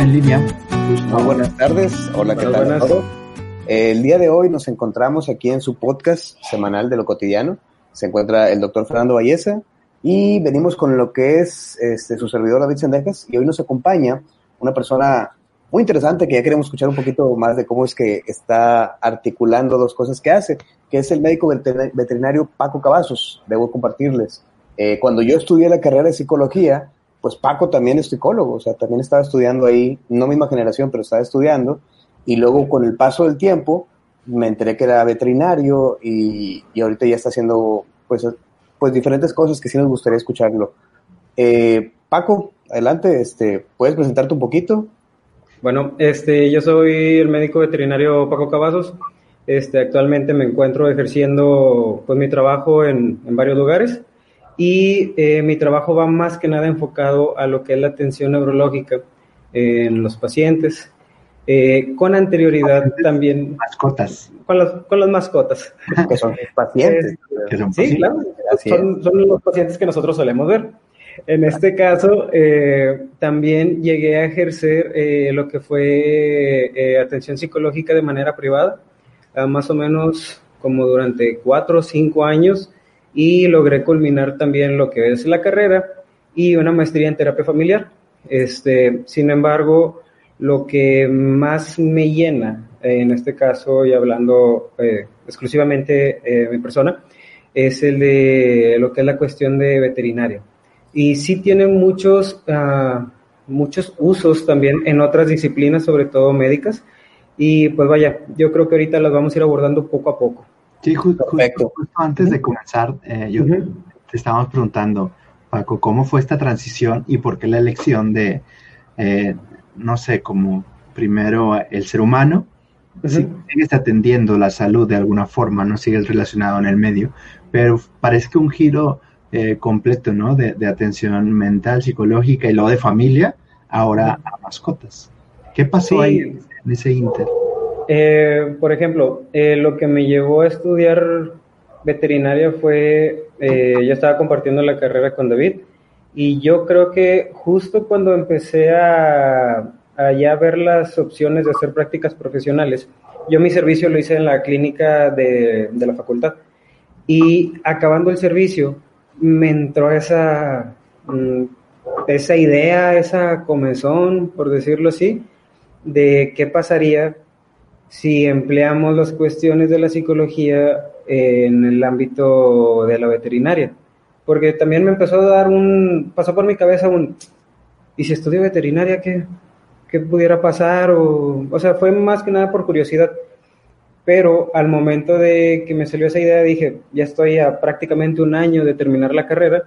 En línea. Muy buenas tardes. Hola, ¿qué tal? El día de hoy nos encontramos aquí en su podcast semanal de lo cotidiano. Se encuentra el doctor Fernando Valleza y venimos con lo que es este, su servidor David Sendejas y hoy nos acompaña una persona muy interesante que ya queremos escuchar un poquito más de cómo es que está articulando dos cosas que hace, que es el médico veterina- veterinario Paco Cavazos. Debo compartirles. Eh, cuando yo estudié la carrera de psicología, pues Paco también es psicólogo, o sea, también estaba estudiando ahí, no misma generación, pero estaba estudiando, y luego con el paso del tiempo me enteré que era veterinario y, y ahorita ya está haciendo pues, pues diferentes cosas que sí nos gustaría escucharlo. Eh, Paco, adelante, este, ¿puedes presentarte un poquito? Bueno, este, yo soy el médico veterinario Paco Cavazos. Este, actualmente me encuentro ejerciendo pues, mi trabajo en, en varios lugares y eh, mi trabajo va más que nada enfocado a lo que es la atención neurológica en los pacientes. Eh, con anterioridad también Mascotas. con las, con las mascotas. Que son pacientes. Que son Sí, claro, son, son los pacientes que nosotros solemos ver. En este caso, eh, también llegué a ejercer eh, lo que fue eh, atención psicológica de manera privada, ah, más o menos como durante cuatro o cinco años, y logré culminar también lo que es la carrera y una maestría en terapia familiar. Este, sin embargo, lo que más me llena, en este caso, y hablando eh, exclusivamente eh, mi persona, es el de lo que es la cuestión de veterinario. Y sí tiene muchos, ah, muchos usos también en otras disciplinas, sobre todo médicas. Y pues vaya, yo creo que ahorita las vamos a ir abordando poco a poco. Sí, ju- justo, Perfecto. justo antes de comenzar, eh, yo te estábamos preguntando, Paco, ¿cómo fue esta transición y por qué la elección de, eh, no sé, como primero el ser humano? Sí, sigues atendiendo la salud de alguna forma, no sigues relacionado en el medio, pero parece que un giro eh, completo, ¿no? De, de atención mental, psicológica y luego de familia, ahora a mascotas. ¿Qué pasó Sí. ahí en ese inter? Eh, por ejemplo, eh, lo que me llevó a estudiar veterinaria fue, eh, yo estaba compartiendo la carrera con David y yo creo que justo cuando empecé a, a ya ver las opciones de hacer prácticas profesionales, yo mi servicio lo hice en la clínica de, de la facultad y acabando el servicio me entró esa, mm, esa idea, esa comezón, por decirlo así, de qué pasaría si empleamos las cuestiones de la psicología en el ámbito de la veterinaria. Porque también me empezó a dar un, pasó por mi cabeza un, ¿y si estudio veterinaria qué, qué pudiera pasar? O, o sea, fue más que nada por curiosidad. Pero al momento de que me salió esa idea dije, ya estoy a prácticamente un año de terminar la carrera,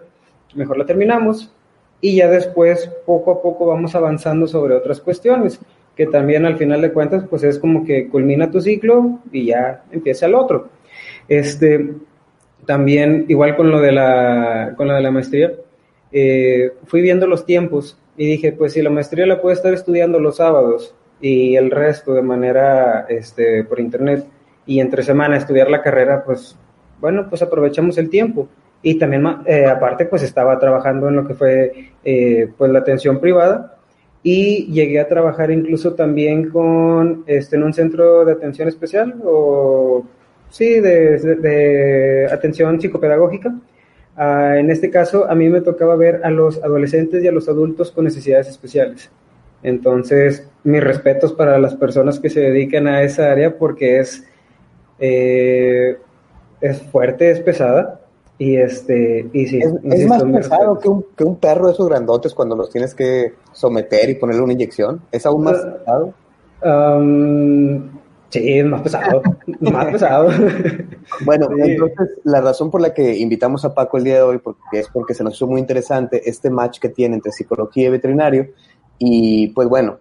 mejor la terminamos y ya después poco a poco vamos avanzando sobre otras cuestiones que también al final de cuentas pues es como que culmina tu ciclo y ya empieza el otro. Este, también igual con lo de la, con lo de la maestría, eh, fui viendo los tiempos y dije pues si la maestría la puedo estar estudiando los sábados y el resto de manera este, por internet y entre semana estudiar la carrera pues bueno pues aprovechamos el tiempo y también eh, aparte pues estaba trabajando en lo que fue eh, pues la atención privada y llegué a trabajar incluso también con este en un centro de atención especial o sí de, atención psicopedagógica uh, en este caso a mí me tocaba ver a los adolescentes y a los adultos con necesidades especiales entonces mis respetos para las personas que se dedican a esa área porque es eh, es fuerte, es pesada. Y este, y sí, es, más pesado que un, que un, perro de esos grandotes cuando los tienes que someter y ponerle una inyección. ¿Es aún más uh, pesado? Um, sí, es más pesado. más pesado. bueno, entonces la razón por la que invitamos a Paco el día de hoy porque es porque se nos hizo muy interesante este match que tiene entre psicología y veterinario. Y pues bueno,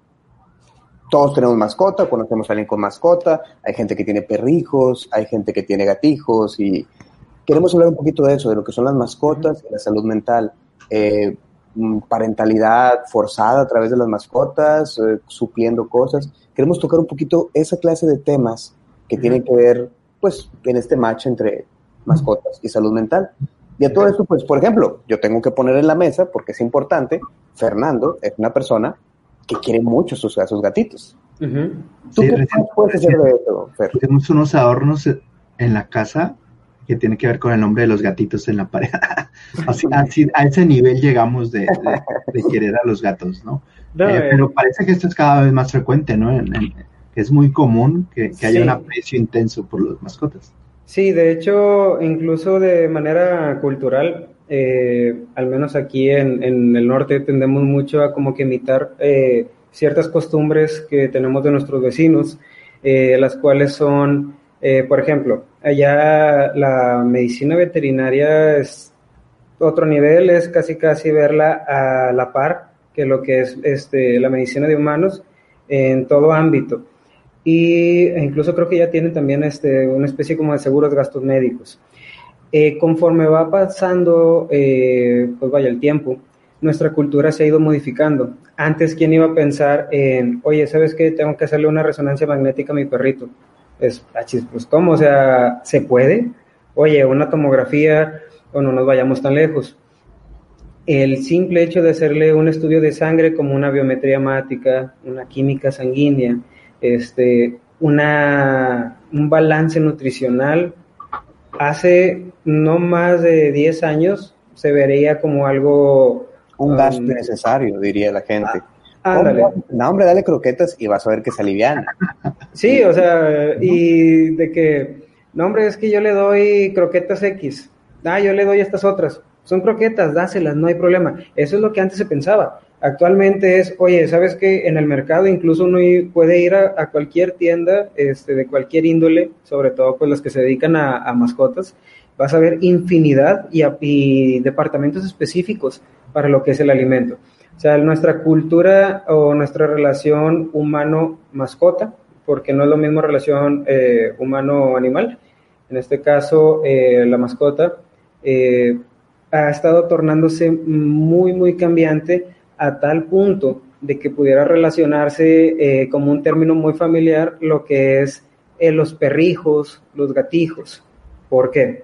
todos tenemos mascota, conocemos a alguien con mascota, hay gente que tiene perrijos, hay gente que tiene gatijos y queremos hablar un poquito de eso, de lo que son las mascotas y la salud mental. Eh, mm, parentalidad forzada a través de las mascotas, eh, supliendo cosas. Queremos tocar un poquito esa clase de temas que tienen que ver, pues, en este match entre mascotas y salud mental. Y a todo esto, pues, por ejemplo, yo tengo que poner en la mesa, porque es importante, Fernando es una persona que quiere mucho sus, a sus gatitos. ¿Tú qué puedes hacer de eso, Tenemos unos adornos en la casa que tiene que ver con el nombre de los gatitos en la pared. así, a ese nivel llegamos de, querer a los gatos, ¿no? Eh, eh. pero parece que esto es cada vez más frecuente, ¿no? es muy común que, haya un aprecio intenso por los mascotas. Sí, de hecho, incluso de manera cultural, eh, al menos aquí en, el norte tendemos mucho a como que imitar ciertas costumbres que tenemos de nuestros vecinos, las cuales son eh, por ejemplo, allá la medicina veterinaria es otro nivel, es casi casi verla a la par que lo que es este, la medicina de humanos en todo ámbito. Y incluso creo que ya tienen también este, una especie como de seguros gastos médicos. Eh, conforme va pasando, eh, pues vaya el tiempo, nuestra cultura se ha ido modificando. Antes, ¿quién iba a pensar en, oye, ¿sabes qué? Tengo que hacerle una resonancia magnética a mi perrito es, ah, pues ¿cómo? O sea, ¿se puede? Oye, una tomografía o no nos vayamos tan lejos. El simple hecho de hacerle un estudio de sangre como una biometría hemática, una química sanguínea, este, una, un balance nutricional, hace no más de 10 años se vería como algo... Un gasto um, necesario, diría la gente. Ándale. No, hombre, dale croquetas y vas a ver que se aliviana. Sí, o sea, y de que, no, hombre, es que yo le doy croquetas X. Ah, yo le doy estas otras. Son croquetas, dáselas, no hay problema. Eso es lo que antes se pensaba. Actualmente es, oye, ¿sabes que en el mercado incluso uno puede ir a, cualquier tienda este, de cualquier índole, sobre todo pues las que se dedican a, mascotas, vas a ver infinidad y, y departamentos específicos para lo que es el alimento. O sea, nuestra cultura o nuestra relación humano-mascota, porque no es lo mismo relación eh, humano-animal. En este caso, eh, la mascota eh, ha estado tornándose muy, muy cambiante a tal punto de que pudiera relacionarse como un término muy familiar lo que es los perrijos, los gatijos. ¿Por qué?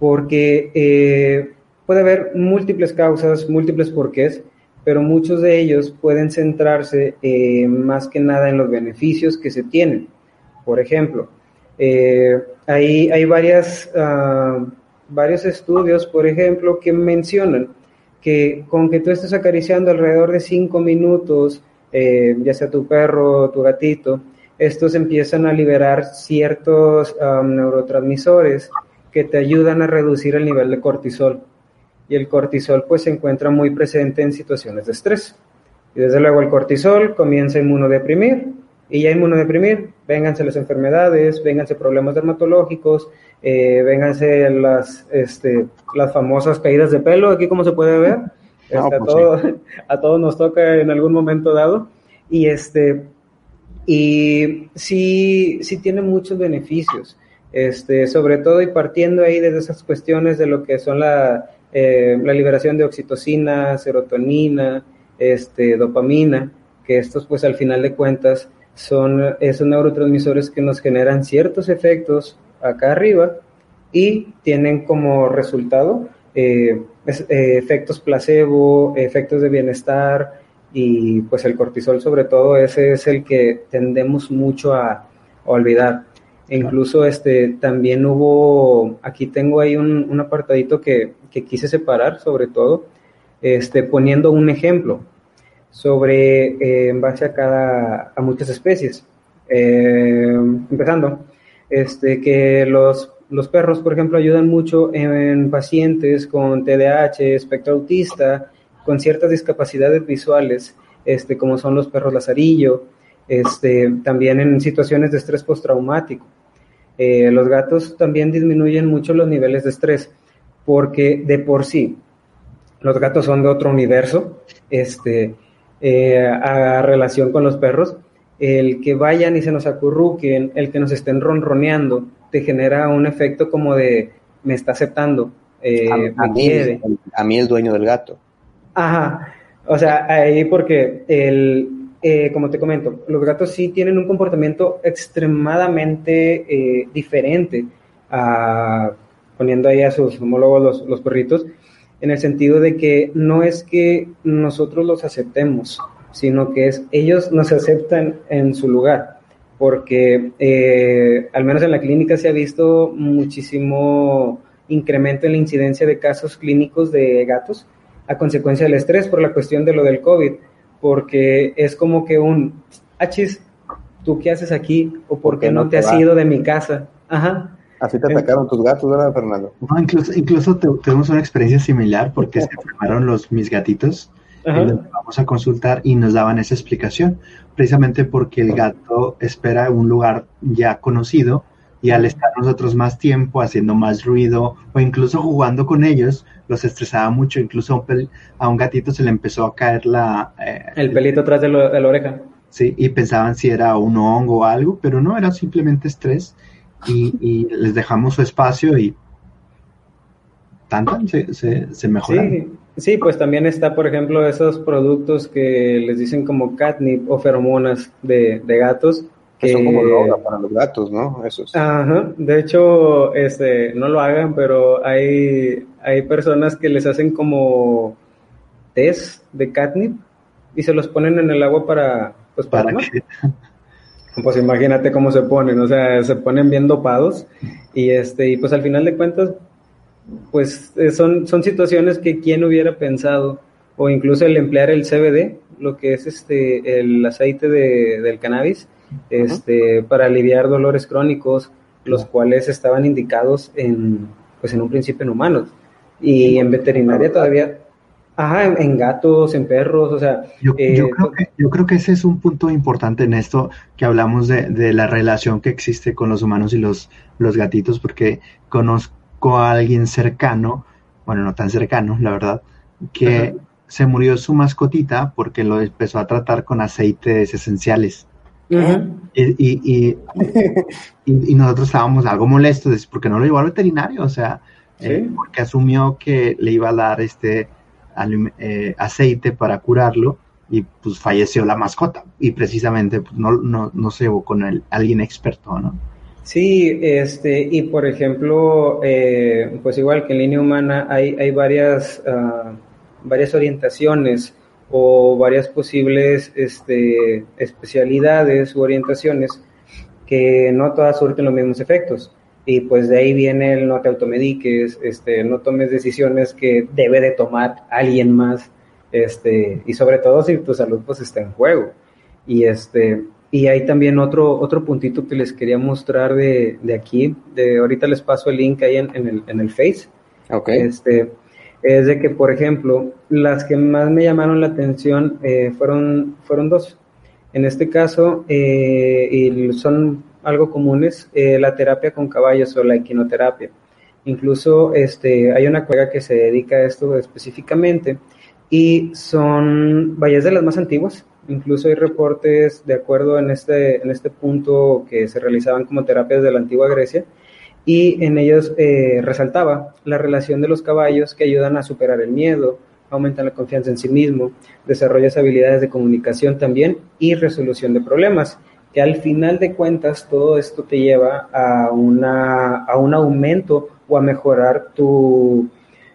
Porque puede haber múltiples causas, múltiples porqués, pero muchos de ellos pueden centrarse eh, más que nada en los beneficios que se tienen. Por ejemplo, eh, hay, hay varias, ah, varios estudios, por ejemplo, que mencionan que con que tú estés acariciando alrededor de cinco minutos, eh, ya sea tu perro o tu gatito, estos empiezan a liberar ciertos ah, neurotransmisores que te ayudan a reducir el nivel de cortisol y el cortisol pues se encuentra muy presente en situaciones de estrés. Y desde luego el cortisol comienza a inmunodeprimir y ya inmunodeprimir, vénganse las enfermedades, vénganse problemas dermatológicos, eh, vénganse las, este, las famosas caídas de pelo, aquí como se puede ver, este, a, pues a todos nos toca en algún momento dado. Y este, y sí, sí tiene muchos beneficios, este, sobre todo y partiendo ahí de esas cuestiones de lo que son la, eh, la liberación de oxitocina, serotonina, este, dopamina, que estos pues al final de cuentas son esos neurotransmisores que nos generan ciertos efectos acá arriba y tienen como resultado eh, eh, efectos placebo, efectos de bienestar y pues el cortisol sobre todo ese es el que tendemos mucho a, a olvidar. E incluso este, también hubo, aquí tengo ahí un, apartadito que, quise separar sobre todo, este, poniendo un ejemplo sobre, eh, en base a cada, a muchas especies. Eh, empezando, este, que los, los perros, por ejemplo, ayudan mucho en pacientes con TDAH, espectro autista, con ciertas discapacidades visuales, este, como son los perros lazarillo, este, también en situaciones de estrés postraumático. Eh, los gatos también disminuyen mucho los niveles de estrés, porque de por sí los gatos son de otro universo, este, eh, a relación con los perros. El que vayan y se nos acurruquen, el que nos estén ronroneando, te genera un efecto como de me está aceptando, eh, a, me mí, quiere. a mí el dueño del gato. Ajá, o sea, ahí porque el, eh, como te comento, los gatos sí tienen un comportamiento extremadamente eh, diferente a poniendo ahí a sus homólogos los, los perritos, en el sentido de que no es que nosotros los aceptemos, sino que es ellos nos aceptan en su lugar, porque eh, al menos en la clínica se ha visto muchísimo incremento en la incidencia de casos clínicos de gatos a consecuencia del estrés por la cuestión de lo del COVID, porque es como que un, achis, ¿tú qué haces aquí? ¿O por qué no te has ido de mi casa? Ajá. Así te atacaron tus gatos, ¿verdad, Fernando? No, incluso, incluso te- tuvimos una experiencia similar porque se enfermaron los mis gatitos. Ajá. Y los vamos a consultar y nos daban esa explicación, precisamente porque el gato espera un lugar ya conocido y al estar nosotros más tiempo haciendo más ruido o incluso jugando con ellos, los estresaba mucho. Incluso a un, pel- a un gatito se le empezó a caer la... eh, El pelito atrás de, de la oreja. Sí, y pensaban si era un hongo o algo, pero no, era simplemente estrés y, y les dejamos su espacio y tan, tan, se, se, se mejoraron. Sí, sí, pues también está, por ejemplo, esos productos que les dicen como catnip o feromonas de, de gatos. Que son como droga para los gatos, ¿no? Esos. Ajá, de hecho, este, no lo hagan, pero hay, hay personas que les hacen como test de catnip y se los ponen en el agua para, pues para, Pues imagínate cómo se ponen, o sea, se ponen bien dopados y este, y pues al final de cuentas, pues eh, son, son situaciones que quién hubiera pensado, o incluso el emplear el CBD, lo que es este, el aceite de, del cannabis, este, para aliviar dolores crónicos, los cuales estaban indicados en, pues en un principio en humanos. Y en veterinaria todavía, ajá, en, en gatos, en perros, o sea, yo, eh, yo creo que, yo creo que ese es un punto importante en esto que hablamos de, de la relación que existe con los humanos y los, los gatitos, porque conozco a alguien cercano, bueno, no tan cercano, la verdad, que Ajá. Se murió su mascotita porque lo empezó a tratar con aceites esenciales. Y, y, y, y- y nosotros estábamos algo molestos porque no lo llevó al veterinario, o sea, eh, porque asumió que le iba a dar este eh, aceite para curarlo y pues falleció la mascota y precisamente pues, no, no, no se llevó con el, alguien experto, ¿no? Sí, este, y por ejemplo, eh, pues igual que en línea humana hay, hay varias, ah, varias orientaciones o varias posibles este, especialidades u orientaciones que no todas surten los mismos efectos. Y pues de ahí viene el no te automediques, este, no tomes decisiones que debe de tomar alguien más, este, y sobre todo si tu salud pues está en juego. Y este, y hay también otro, otro puntito que les quería mostrar de, de aquí, de ahorita les paso el link ahí en, en el, en el Face. Ok. Este, es de que, por ejemplo, las que más me llamaron la atención eh, fueron, fueron dos. En este caso, eh, y son algo comunes, eh, la terapia con caballos o la equinoterapia. Incluso este, hay una colega que se dedica a esto específicamente y son, vaya, es de las más antiguas. Incluso hay reportes de acuerdo en este, en este punto que se realizaban como terapias de la antigua Grecia y en ellos eh, resaltaba la relación de los caballos que ayudan a superar el miedo, aumentan la confianza en sí mismo, desarrollas habilidades de comunicación también y resolución de problemas, que al final de cuentas todo esto te lleva a, una, a un aumento o a mejorar tu,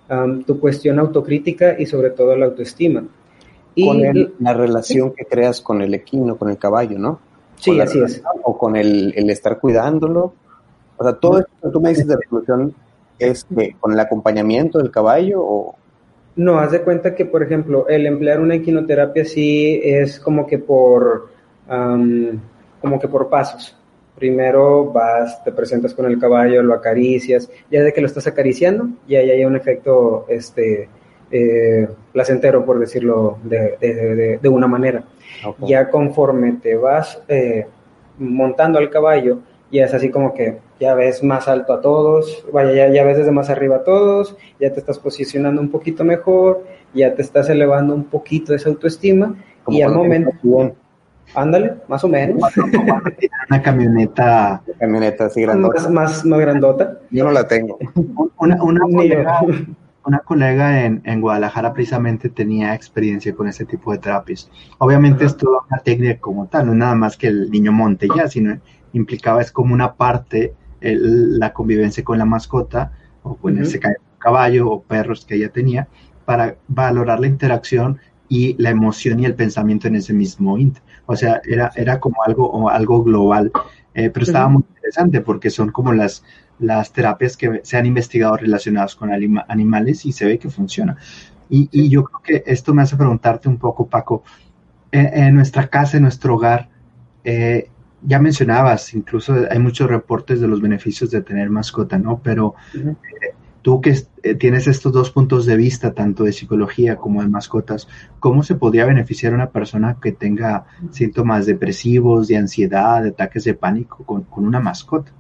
um, tu cuestión autocrítica y sobre todo la autoestima. Y Con el- la relación que creas con el equino, con el caballo, ¿no? Sí, así es. O con el, el estar cuidándolo. O sea, todo esto que tú me dices de resolución es que con el acompañamiento del caballo o No, haz de cuenta que, por ejemplo, el emplear una equinoterapia sí es como que por, am, como que por pasos. Primero vas, te presentas con el caballo, lo acaricias, ya de que lo estás acariciando, ya, ya hay un efecto este, eh, placentero, por decirlo de, de, de, una manera. Ya conforme te vas eh, montando al caballo, ya es así como que ya ves más alto a todos, vaya, ya, ya ves desde más arriba a todos, ya te estás posicionando un poquito mejor, ya te estás elevando un poquito esa autoestima y al momento... Ándale, más o menos. Una camioneta. Camioneta así grandota. Más, más, grandota. Yo no la tengo. Una, una colega, una colega en, en, Guadalajara precisamente tenía experiencia con ese tipo de terapias. Obviamente es toda una técnica como tal, no es nada más que el niño monte ya, sino implicaba es como una parte la convivencia con la mascota, o con ese caballo o perros que ella tenía, para valorar la interacción y la emoción y el pensamiento en ese mismo ínter. O sea, era, era como algo, algo global, eh, pero estaba muy interesante porque son como las, las terapias que se han investigado relacionadas con animales y se ve que funciona. Y, y, yo creo que esto me hace preguntarte un poco, Paco, en, nuestra casa, en nuestro hogar, eh, ya mencionabas, incluso hay muchos reportes de los beneficios de tener mascota, ¿no? Pero eh, tú que eh, tienes estos dos puntos de vista, tanto de psicología como de mascotas, ¿cómo se podría beneficiar una persona que tenga síntomas depresivos, de ansiedad, de ataques de pánico con, una mascota?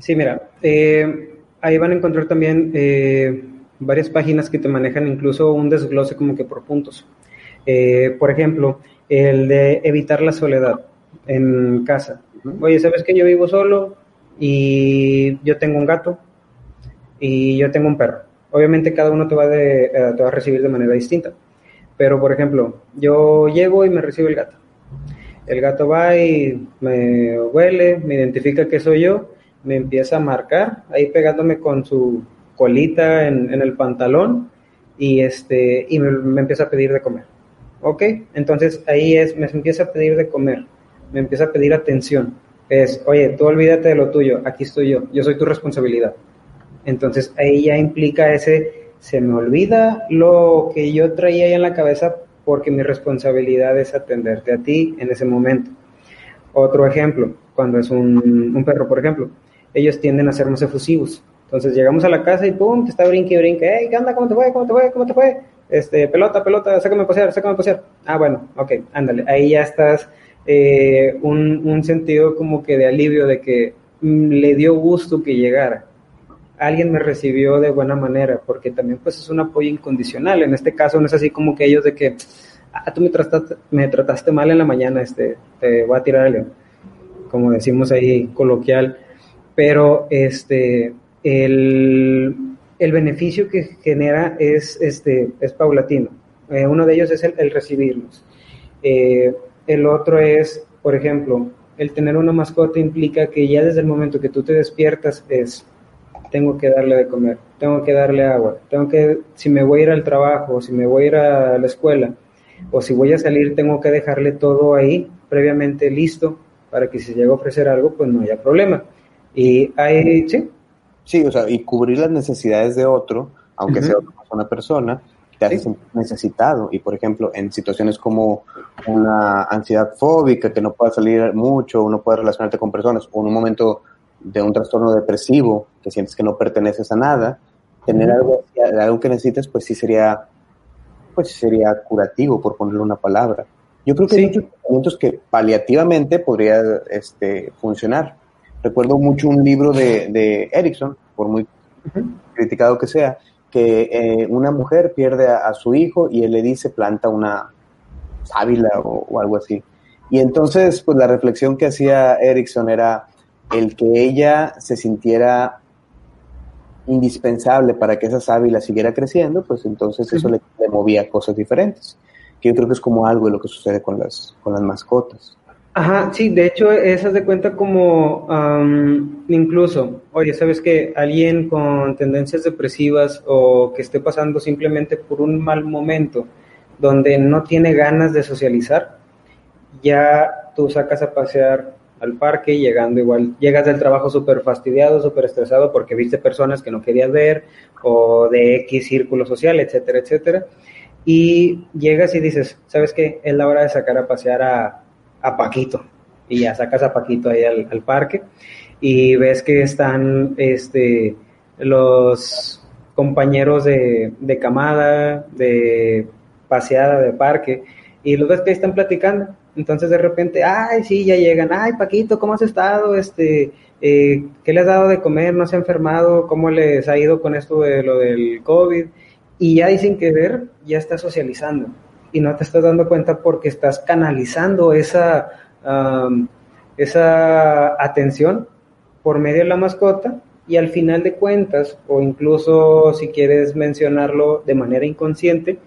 Sí, mira, eh, ahí van a encontrar también varias páginas que te manejan incluso un desglose como que por puntos. por ejemplo, el de evitar la soledad en casa. Oye, ¿sabes que yo vivo solo y yo tengo un gato y yo tengo un perro? Obviamente cada uno te va, de, eh, a recibir de manera distinta. Pero, por ejemplo, yo llego y me recibe el gato. El gato va y me huele, me identifica que soy yo, me empieza a marcar, ahí pegándome con su colita en, el pantalón y, este, y me, me, empieza a pedir de comer. ¿Ok? Entonces ahí es, me empieza a pedir de comer me empieza a pedir atención. Es, oye, tú olvídate de lo tuyo, aquí estoy yo, yo soy tu responsabilidad. Entonces ahí ya implica ese, se me olvida lo que yo traía ahí en la cabeza porque mi responsabilidad es atenderte a ti en ese momento. Otro ejemplo, cuando es un, perro, por ejemplo, ellos tienden a ser más efusivos. Entonces llegamos a la casa y pum, te está brinque brinque, hey, ¿qué onda? ¿Cómo te fue? ¿Cómo te fue? ¿Cómo te fue? Este, pelota, pelota, sácame a pasear, sácame a pasear. Ah, bueno, ok, ándale, ahí ya estás eh, un, sentido como que de alivio de que mm, le dio gusto que llegara. Alguien me recibió de buena manera, porque también pues es un apoyo incondicional. En este caso no es así como que ellos de que, ah, tú me trataste, me trataste mal en la mañana, este, te voy a tirar el como decimos ahí coloquial, pero este, el, el beneficio que genera es, este, es paulatino. Eh, uno de ellos es el, el recibirnos. Eh, el otro es, por ejemplo, el tener una mascota implica que ya desde el momento que tú te despiertas es, tengo que darle de comer, tengo que darle agua, tengo que, si me voy a ir al trabajo, si me voy a ir a la escuela, o si voy a salir, tengo que dejarle todo ahí previamente listo para que si llega a ofrecer algo, pues no haya problema. Y hay, sí. Sí, o sea, y cubrir las necesidades de otro, aunque sea una persona, te hace necesitado. Y por ejemplo, en situaciones como una ansiedad fóbica, que no puedes salir mucho, no puedes relacionarte con personas, o en un momento de un trastorno depresivo, que sientes que no perteneces a nada, tener algo, algo que necesites, pues sí sería, pues sería curativo, por ponerle una palabra. Yo creo que hay muchos tratamientos que paliativamente podría este, funcionar. Recuerdo mucho un libro de, de Erickson, por muy criticado que sea, que eh, una mujer pierde a, su hijo y él le dice planta una sábila o, algo así. Y entonces, pues la reflexión que hacía Erickson era el que ella se sintiera indispensable para que esa sábila siguiera creciendo, pues entonces eso le, le, movía cosas diferentes. Que yo creo que es como algo de lo que sucede con las, con las mascotas. Ajá, sí, de hecho, esas de cuenta como incluso, oye, ¿sabes que Alguien con tendencias depresivas o que esté pasando simplemente por un mal momento donde no tiene ganas de socializar, ya tú sacas a pasear al parque, llegando igual, llegas del trabajo súper fastidiado, súper estresado porque viste personas que no querías ver o de X círculo social, etcétera, etcétera. Y llegas y dices, ¿sabes qué? Es la hora de sacar a pasear a, a Paquito. y ya sacas a Paquito ahí al, al parque y ves que están este, los compañeros de, de camada, de paseada, de parque, y los ves que están platicando. Entonces de repente, ay, sí, ya llegan, ay, Paquito, ¿cómo has estado? Este, eh, ¿Qué le has dado de comer? ¿No se ha enfermado? ¿Cómo les ha ido con esto de lo del COVID? Y ya dicen que ver, ya está socializando. Y no te estás dando cuenta porque estás canalizando esa, um, esa atención por medio de la mascota y al final de cuentas, o incluso si quieres mencionarlo de manera inconsciente,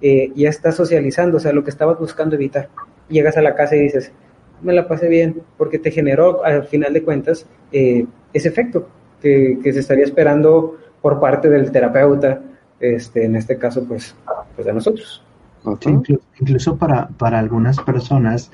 eh, ya estás socializando, o sea, lo que estabas buscando evitar. Llegas a la casa y dices, me la pasé bien, porque te generó al final de cuentas eh, ese efecto que, que, se estaría esperando por parte del terapeuta, este, en este caso, pues, pues de nosotros. Incluso, incluso para, para algunas personas,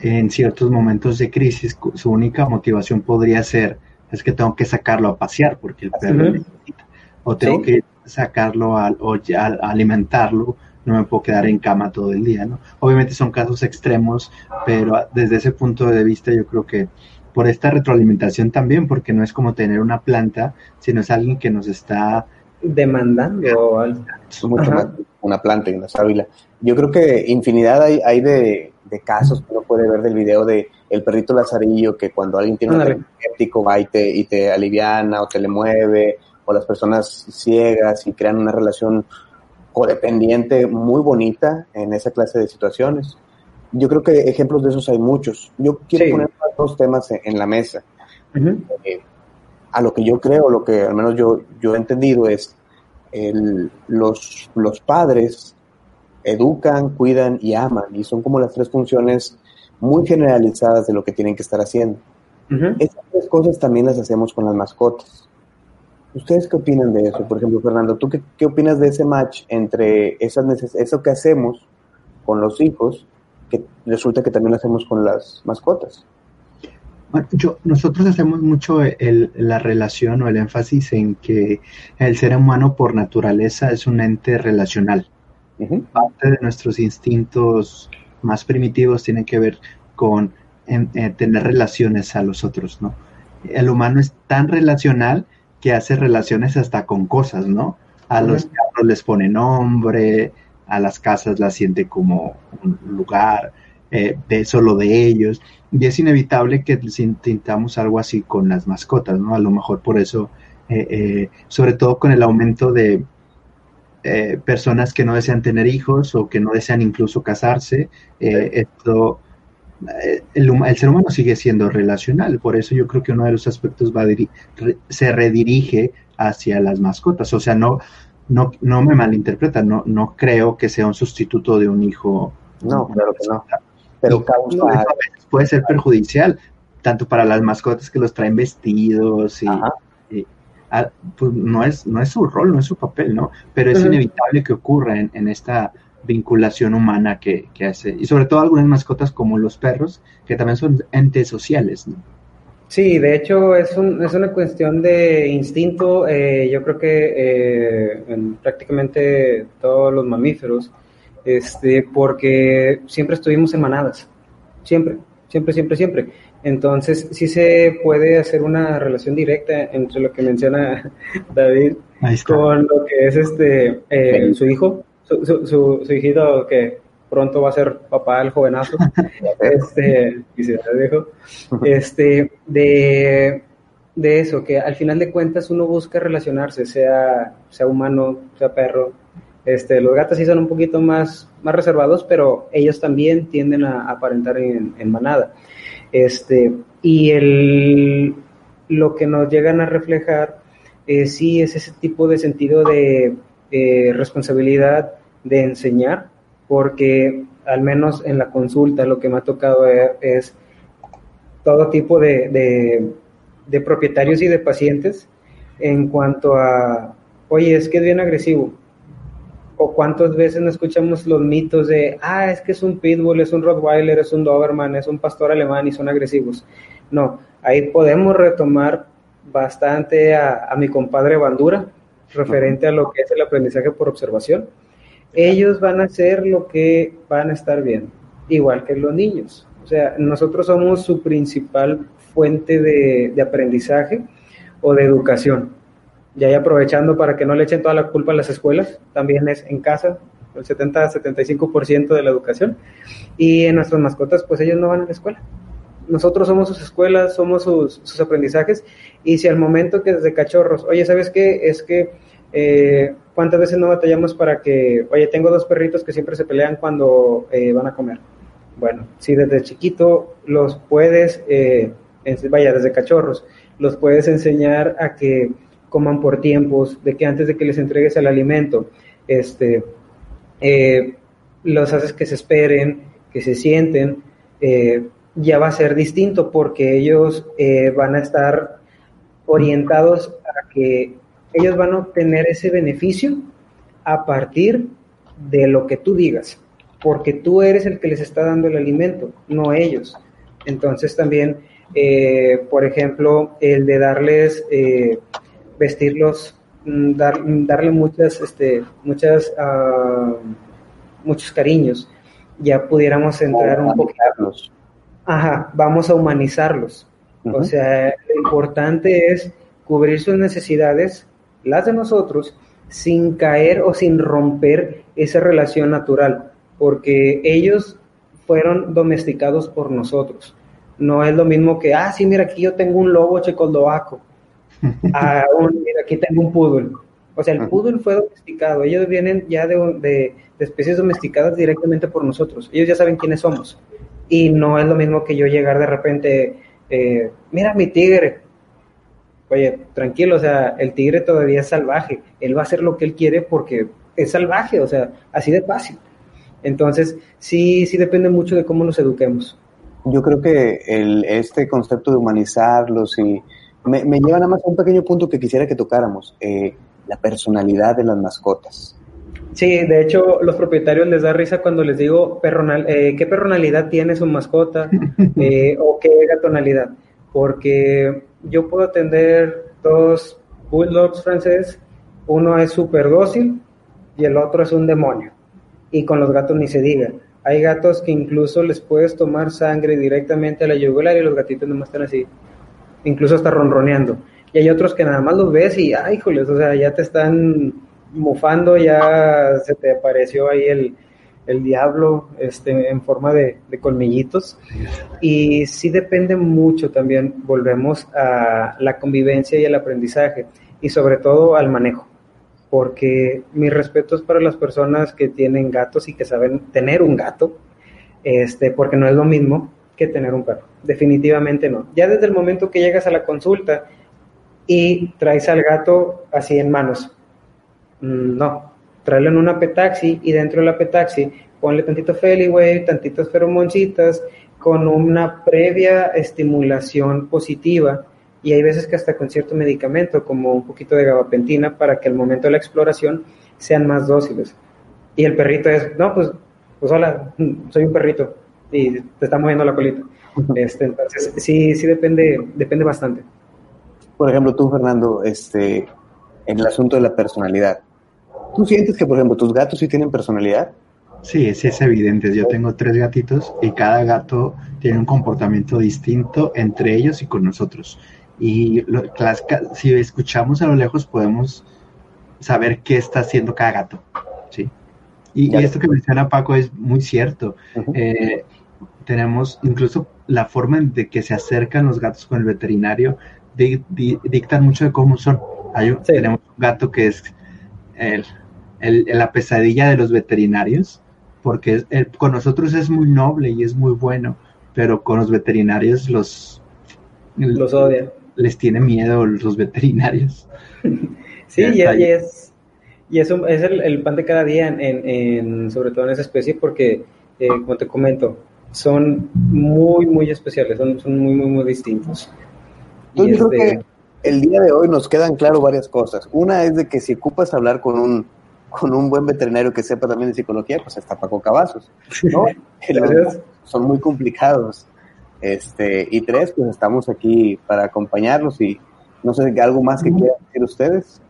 en ciertos momentos de crisis, su única motivación podría ser, es que tengo que sacarlo a pasear porque el perro necesita, o tengo ¿Sí? que sacarlo a, o ya, a alimentarlo, no me puedo quedar en cama todo el día, ¿no? Obviamente son casos extremos, pero desde ese punto de vista yo creo que por esta retroalimentación también, porque no es como tener una planta, sino es alguien que nos está demandando algo. Es mucho más una planta y una sábila. Yo creo que infinidad hay, hay de, de, casos que uno puede ver del video de el perrito lazarillo que cuando alguien tiene un escéptico va y te, y te aliviana o te le mueve, o las personas ciegas y crean una relación codependiente muy bonita en esa clase de situaciones. Yo creo que ejemplos de esos hay muchos. Yo quiero sí. poner dos temas en, en la mesa. Uh -huh. eh, a lo que yo creo, lo que al menos yo, yo he entendido es el, los, los padres educan, cuidan y aman, y son como las tres funciones muy generalizadas de lo que tienen que estar haciendo. Uh -huh. Esas tres cosas también las hacemos con las mascotas. ¿Ustedes qué opinan de eso? Por ejemplo, Fernando, ¿tú qué, qué opinas de ese match entre esas eso que hacemos con los hijos, que resulta que también lo hacemos con las mascotas? Bueno, yo, nosotros hacemos mucho el, la relación o el énfasis en que el ser humano por naturaleza es un ente relacional. Uh -huh. Parte de nuestros instintos más primitivos tienen que ver con en, en tener relaciones a los otros, ¿no? El humano es tan relacional que hace relaciones hasta con cosas, ¿no? A los uh -huh. carros les pone nombre, a las casas las siente como un lugar, eh, de solo de ellos, y es inevitable que intentamos algo así con las mascotas, ¿no? A lo mejor por eso, eh, eh, sobre todo con el aumento de eh, personas que no desean tener hijos o que no desean incluso casarse, esto el, el, ser humano sigue siendo relacional, por eso yo creo que uno de los aspectos va re, se redirige hacia las mascotas, o sea, no, no, no me malinterpreta, no, no creo que sea un sustituto de un hijo. No, claro que no. Pero causa... puede ser perjudicial, tanto para las mascotas que los traen vestidos y, y a, pues no es, no es su rol, no es su papel, ¿no? Pero es uh -huh. inevitable que ocurra en, en esta vinculación humana que, que, hace, y sobre todo algunas mascotas como los perros, que también son entes sociales, ¿no? Sí, de hecho es, un, es una cuestión de instinto, eh, yo creo que eh, en prácticamente todos los mamíferos, este, porque siempre estuvimos en manadas, siempre, siempre, siempre, siempre. Entonces sí se puede hacer una relación directa entre lo que menciona David con lo que es este eh, su hijo, su, su, su, su, hijito que pronto va a ser papá el jovenazo, este, dijo, este, de, de eso, que al final de cuentas uno busca relacionarse, sea, sea humano, sea perro. Este, los gatos sí son un poquito más, más reservados, pero ellos también tienden a aparentar en, en manada. Este, y el, lo que nos llegan a reflejar eh, sí es ese tipo de sentido de eh, responsabilidad de enseñar, porque al menos en la consulta lo que me ha tocado ver es todo tipo de, de, de propietarios y de pacientes en cuanto a, oye, es que es bien agresivo, o cuántas veces no escuchamos los mitos de, ah, es que es un pitbull, es un rottweiler, es un doberman, es un pastor alemán y son agresivos. No, ahí podemos retomar bastante a, a mi compadre Bandura, referente a lo que es el aprendizaje por observación. Ellos van a hacer lo que van a estar bien, igual que los niños. O sea, nosotros somos su principal fuente de, de aprendizaje o de educación. Y ahí aprovechando para que no le echen toda la culpa a las escuelas, también es en casa, el 70-75% de la educación. Y en nuestras mascotas, pues ellos no van a la escuela. Nosotros somos sus escuelas, somos sus, sus aprendizajes. Y si al momento que desde cachorros, oye, ¿sabes qué? Es que, eh, ¿cuántas veces no batallamos para que, oye, tengo dos perritos que siempre se pelean cuando eh, van a comer? Bueno, si desde chiquito los puedes, eh, vaya, desde cachorros, los puedes enseñar a que coman por tiempos, de que antes de que les entregues el alimento, este, eh, los haces que se esperen, que se sienten, eh, ya va a ser distinto porque ellos eh, van a estar orientados a que ellos van a obtener ese beneficio a partir de lo que tú digas, porque tú eres el que les está dando el alimento, no ellos. Entonces también, por ejemplo, el de darles vestirlos, mm, dar, darle muchas, este, muchas, uh, muchos cariños, ya pudiéramos entrar un poco. Ajá, vamos a humanizarlos. Uh -huh. O sea, lo importante es cubrir sus necesidades, las de nosotros, sin caer o sin romper esa relación natural, porque ellos fueron domesticados por nosotros. No es lo mismo que, ah, sí, mira, aquí yo tengo un lobo checoslovaco a un, mira, aquí tengo un poodle. O sea, el poodle fue domesticado. Ellos vienen ya de, de, de, especies domesticadas directamente por nosotros. Ellos ya saben quiénes somos. Y no es lo mismo que yo llegar de repente, eh, mira mi tigre. Oye, tranquilo, o sea, el tigre todavía es salvaje. Él va a hacer lo que él quiere porque es salvaje, o sea, así de fácil. Entonces, sí, sí depende mucho de cómo los eduquemos. Yo creo que el, este concepto de humanizarlos y me, me, lleva nada más a un pequeño punto que quisiera que tocáramos, eh, la personalidad de las mascotas. Sí, de hecho, los propietarios les da risa cuando les digo perronal, eh, qué personalidad tiene su mascota eh, o qué gatonalidad, porque yo puedo atender dos bulldogs francés, uno es súper dócil y el otro es un demonio, y con los gatos ni se diga. Hay gatos que incluso les puedes tomar sangre directamente a la yugular y los gatitos nomás están así incluso hasta ronroneando. Y hay otros que nada más los ves y, ay, híjoles, o sea, ya te están mofando, ya se te apareció ahí el, el diablo este, en forma de, de, colmillitos. Y sí depende mucho también, volvemos a la convivencia y el aprendizaje, y sobre todo al manejo. Porque mis respetos para las personas que tienen gatos y que saben tener un gato, este, porque no es lo mismo que tener un perro. Definitivamente no. Ya desde el momento que llegas a la consulta y traes al gato así en manos, no. Tráelo en una petaxi y dentro de la petaxi ponle tantito Feliway, tantitas feromoncitas, con una previa estimulación positiva y hay veces que hasta con cierto medicamento como un poquito de gabapentina para que al momento de la exploración sean más dóciles. Y el perrito es, no, pues, pues hola, soy un perrito, y te está moviendo la colita. Este, entonces, sí, sí depende, depende bastante. Por ejemplo, tú, Fernando, este, en el asunto de la personalidad, ¿tú sientes que, por ejemplo, tus gatos sí tienen personalidad? Sí, sí es evidente. Yo tengo tres gatitos y cada gato tiene un comportamiento distinto entre ellos y con nosotros. Y lo, las, si escuchamos a lo lejos podemos saber qué está haciendo cada gato. ¿sí? Y, y esto que menciona Paco es muy cierto. Uh -huh. eh, tenemos incluso la forma de que se acercan los gatos con el veterinario, di, di, dictan mucho de cómo son. Hay, sí. Tenemos un gato que es el, el, la pesadilla de los veterinarios, porque el, con nosotros es muy noble y es muy bueno, pero con los veterinarios los, los odian. Les tiene miedo los veterinarios. sí, y, y, es, y eso es el, el, pan de cada día, en, en, sobre todo en esa especie, porque, eh, como te comento, son muy, muy especiales, son, son muy, muy, muy distintos. Yo creo que el día de hoy nos quedan claro varias cosas. Una es de que si ocupas hablar con un, con un buen veterinario que sepa también de psicología, pues está Paco Cavazos, ¿no? son muy complicados. Este, y tres, pues estamos aquí para acompañarlos y no sé, algo más que quieran decir ustedes.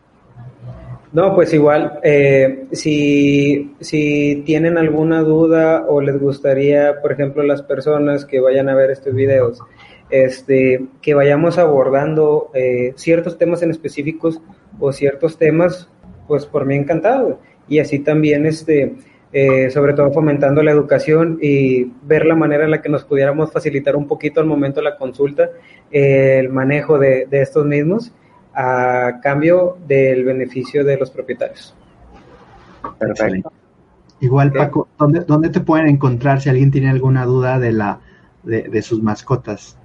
No, pues igual, eh, si, si tienen alguna duda o les gustaría, por ejemplo, las personas que vayan a ver estos videos, este, que vayamos abordando eh, ciertos temas en específicos o ciertos temas, pues por mí encantado. Y así también, este, eh, sobre todo fomentando la educación y ver la manera en la que nos pudiéramos facilitar un poquito al momento de la consulta el manejo de, de estos mismos a cambio del beneficio de los propietarios. Perfecto. Igual, Paco, ¿dónde, ¿dónde, te pueden encontrar si alguien tiene alguna duda de, la, de, de, sus mascotas?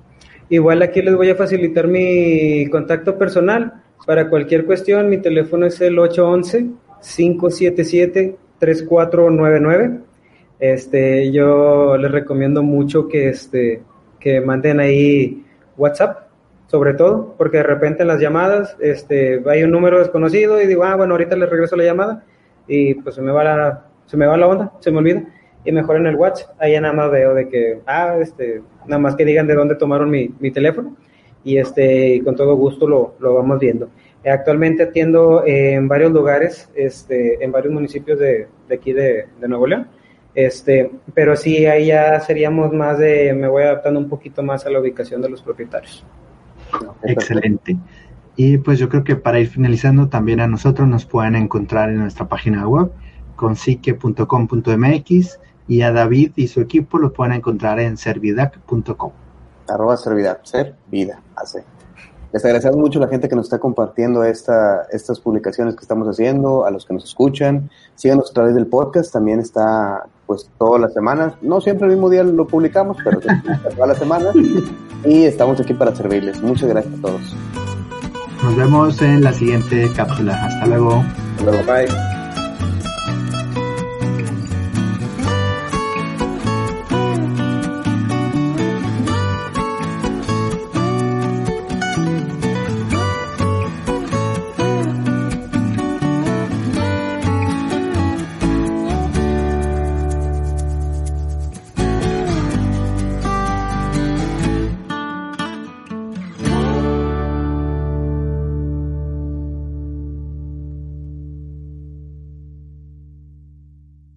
Igual aquí les voy a facilitar mi contacto personal. Para cualquier cuestión, mi teléfono es el 811-577-3499. Este, yo les recomiendo mucho que, este, que manden ahí WhatsApp sobre todo, porque de repente en las llamadas este, hay un número desconocido y digo, ah, bueno, ahorita le regreso la llamada y pues se me va la, se me va la onda, se me olvida. Y mejor en el WhatsApp, ahí nada más veo de que, ah, este, nada más que digan de dónde tomaron mi, mi teléfono y este, con todo gusto lo, lo vamos viendo. Actualmente atiendo en varios lugares, este, en varios municipios de, de aquí de, de Nuevo León. Este, pero sí, ahí ya seríamos más de, me voy adaptando un poquito más a la ubicación de los propietarios. Excelente. Y pues yo creo que para ir finalizando, también a nosotros nos pueden encontrar en nuestra página web, consique.com.mx, y a David y su equipo lo pueden encontrar en servidac.com. Arroba servidac, ser, vida, hace. Les agradecemos mucho a la gente que nos está compartiendo esta, estas publicaciones que estamos haciendo, a los que nos escuchan. Síganos a través del podcast, también está pues todas las semanas. No siempre el mismo día lo publicamos, pero todas las semanas. Y estamos aquí para servirles. Muchas gracias a todos. Nos vemos en la siguiente cápsula. Hasta luego. Hasta luego. Bye.